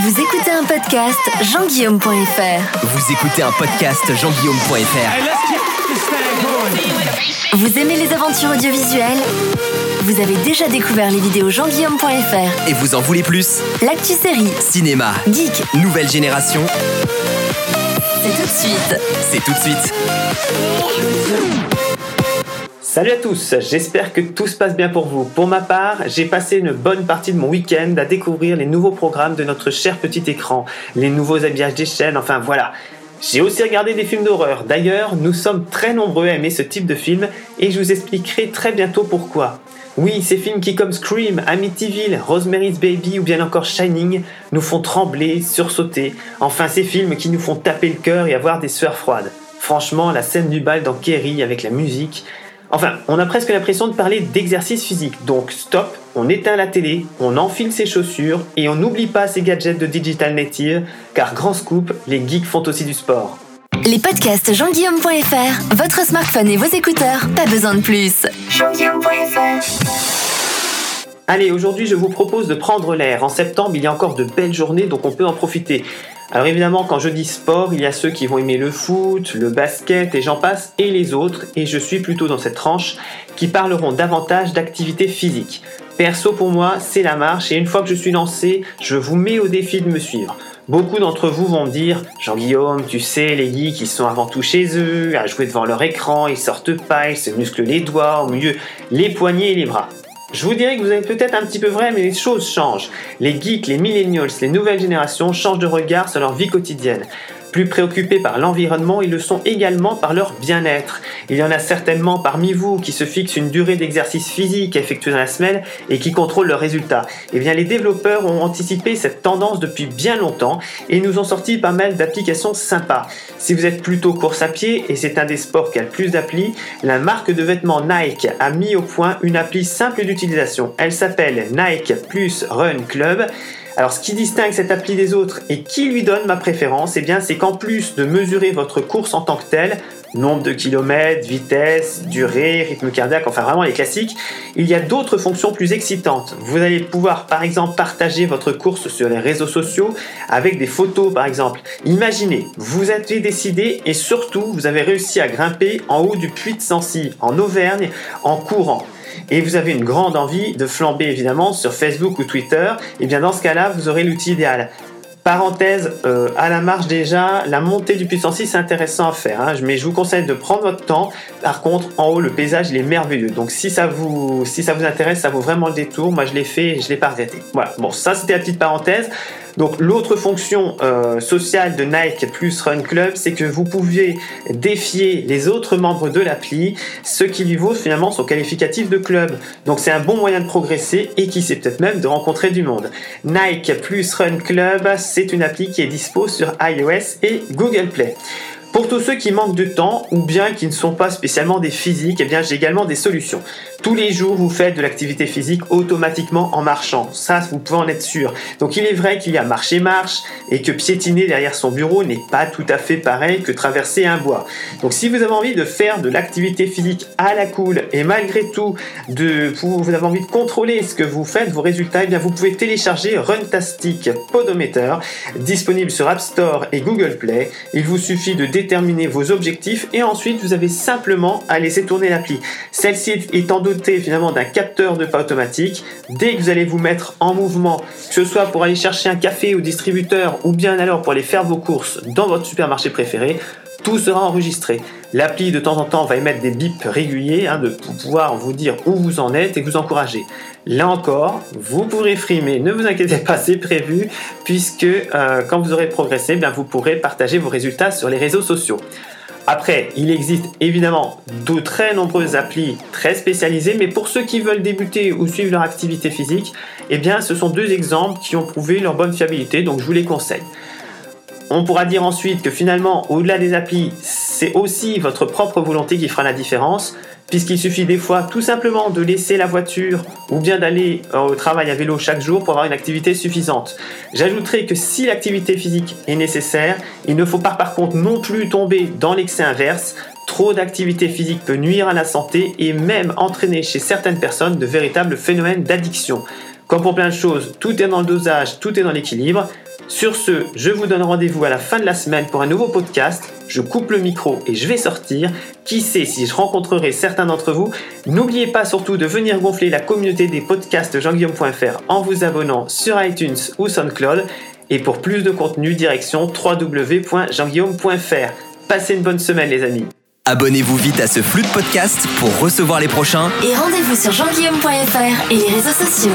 Vous écoutez un podcast jean-guillaume.fr. Vous écoutez un podcast jean-guillaume.fr. Vous aimez les aventures audiovisuelles? Vous avez déjà découvert les vidéos jean-guillaume.fr. Et vous en voulez plus? L'actu série, Cinéma, geek, nouvelle génération, c'est tout de suite. c'est tout de suite. Salut à tous, j'espère que tout se passe bien pour vous. Pour ma part, j'ai passé une bonne partie de mon week-end à découvrir les nouveaux programmes de notre cher petit écran, les nouveaux habillages des chaînes, enfin voilà. J'ai aussi regardé des films d'horreur. D'ailleurs, nous sommes très nombreux à aimer ce type de film et je vous expliquerai très bientôt pourquoi. Oui, ces films qui comme Scream, Amityville, Rosemary's Baby ou bien encore Shining nous font trembler, sursauter. Enfin, ces films qui nous font taper le cœur et avoir des sueurs froides. Franchement, la scène du bal dans Kerry avec la musique, Enfin, on a presque l'impression de parler d'exercice physique. Donc stop, on éteint la télé, on enfile ses chaussures et on n'oublie pas ses gadgets de digital native, car grand scoop, les geeks font aussi du sport. Les podcasts jean-guillaume.fr, votre smartphone et vos écouteurs, pas besoin de plus. Allez, aujourd'hui je vous propose de prendre l'air. En septembre, il y a encore de belles journées, donc on peut en profiter. Alors évidemment, quand je dis sport, il y a ceux qui vont aimer le foot, le basket et j'en passe, et les autres, et je suis plutôt dans cette tranche, qui parleront davantage d'activité physique. Perso pour moi, c'est la marche, et une fois que je suis lancé, je vous mets au défi de me suivre. Beaucoup d'entre vous vont me dire Jean-Guillaume, tu sais, les geeks, ils sont avant tout chez eux, à jouer devant leur écran, ils sortent pas, ils se musclent les doigts, au mieux les poignets et les bras. Je vous dirais que vous êtes peut-être un petit peu vrai, mais les choses changent. Les geeks, les millennials, les nouvelles générations changent de regard sur leur vie quotidienne. Plus préoccupés par l'environnement, ils le sont également par leur bien-être. Il y en a certainement parmi vous qui se fixent une durée d'exercice physique effectuée dans la semaine et qui contrôlent leurs résultats. Eh bien, les développeurs ont anticipé cette tendance depuis bien longtemps et nous ont sorti pas mal d'applications sympas. Si vous êtes plutôt course à pied, et c'est un des sports qui a le plus d'applis, la marque de vêtements Nike a mis au point une appli simple d'utilisation. Elle s'appelle Nike Plus Run Club. Alors ce qui distingue cette appli des autres et qui lui donne ma préférence, eh bien c'est qu'en plus de mesurer votre course en tant que telle, nombre de kilomètres, vitesse, durée, rythme cardiaque, enfin vraiment les classiques, il y a d'autres fonctions plus excitantes. Vous allez pouvoir par exemple partager votre course sur les réseaux sociaux avec des photos par exemple. Imaginez, vous avez décidé et surtout vous avez réussi à grimper en haut du puits de Sancy en Auvergne en courant et vous avez une grande envie de flamber évidemment sur Facebook ou Twitter, et bien dans ce cas-là, vous aurez l'outil idéal. Parenthèse, euh, à la marche déjà, la montée du puissance 6 c'est intéressant à faire, hein, mais je vous conseille de prendre votre temps. Par contre, en haut, le paysage il est merveilleux. Donc si ça vous, si ça vous intéresse, ça vaut vraiment le détour. Moi je l'ai fait je l'ai pas regretté. Voilà, bon, ça c'était la petite parenthèse. Donc l'autre fonction euh, sociale de Nike plus Run Club, c'est que vous pouvez défier les autres membres de l'appli, ce qui lui vaut finalement son qualificatif de club. Donc c'est un bon moyen de progresser et qui sait peut-être même de rencontrer du monde. Nike plus Run Club, c'est une appli qui est dispo sur iOS et Google Play. Pour tous ceux qui manquent de temps ou bien qui ne sont pas spécialement des physiques, eh bien j'ai également des solutions. Tous les jours, vous faites de l'activité physique automatiquement en marchant. Ça, vous pouvez en être sûr. Donc il est vrai qu'il y a marche et marche et que piétiner derrière son bureau n'est pas tout à fait pareil que traverser un bois. Donc si vous avez envie de faire de l'activité physique à la cool et malgré tout de vous avez envie de contrôler ce que vous faites, vos résultats, eh bien vous pouvez télécharger Runtastic Podometer disponible sur App Store et Google Play. Il vous suffit de déterminer vos objectifs et ensuite vous avez simplement à laisser tourner l'appli. Celle-ci étant dotée finalement d'un capteur de pas automatique, dès que vous allez vous mettre en mouvement, que ce soit pour aller chercher un café au distributeur ou bien alors pour aller faire vos courses dans votre supermarché préféré, tout sera enregistré. L'appli de temps en temps va émettre des bips réguliers hein, de, pouvoir vous dire où vous en êtes et vous encourager. Là encore, vous pourrez frimer, ne vous inquiétez pas, c'est prévu, puisque euh, quand vous aurez progressé, bien, vous pourrez partager vos résultats sur les réseaux sociaux. Après, il existe évidemment de très nombreuses applis très spécialisées, mais pour ceux qui veulent débuter ou suivre leur activité physique, eh bien, ce sont deux exemples qui ont prouvé leur bonne fiabilité, donc je vous les conseille. On pourra dire ensuite que finalement, au-delà des applis, c'est aussi votre propre volonté qui fera la différence, puisqu'il suffit des fois tout simplement de laisser la voiture ou bien d'aller euh, au travail à vélo chaque jour pour avoir une activité suffisante. J'ajouterai que si l'activité physique est nécessaire, il ne faut pas par contre non plus tomber dans l'excès inverse. Trop d'activité physique peut nuire à la santé et même entraîner chez certaines personnes de véritables phénomènes d'addiction. Comme pour plein de choses, tout est dans le dosage, tout est dans l'équilibre. Sur ce, je vous donne rendez-vous à la fin de la semaine pour un nouveau podcast. Je coupe le micro et je vais sortir. Qui sait si je rencontrerai certains d'entre vous N'oubliez pas surtout de venir gonfler la communauté des podcasts jeanguillaume.fr en vous abonnant sur iTunes ou SoundCloud. Et pour plus de contenu, direction www.jeanguillaume.fr. Passez une bonne semaine les amis. Abonnez-vous vite à ce flux de podcast pour recevoir les prochains. Et rendez-vous sur jeanguillaume.fr et les réseaux sociaux.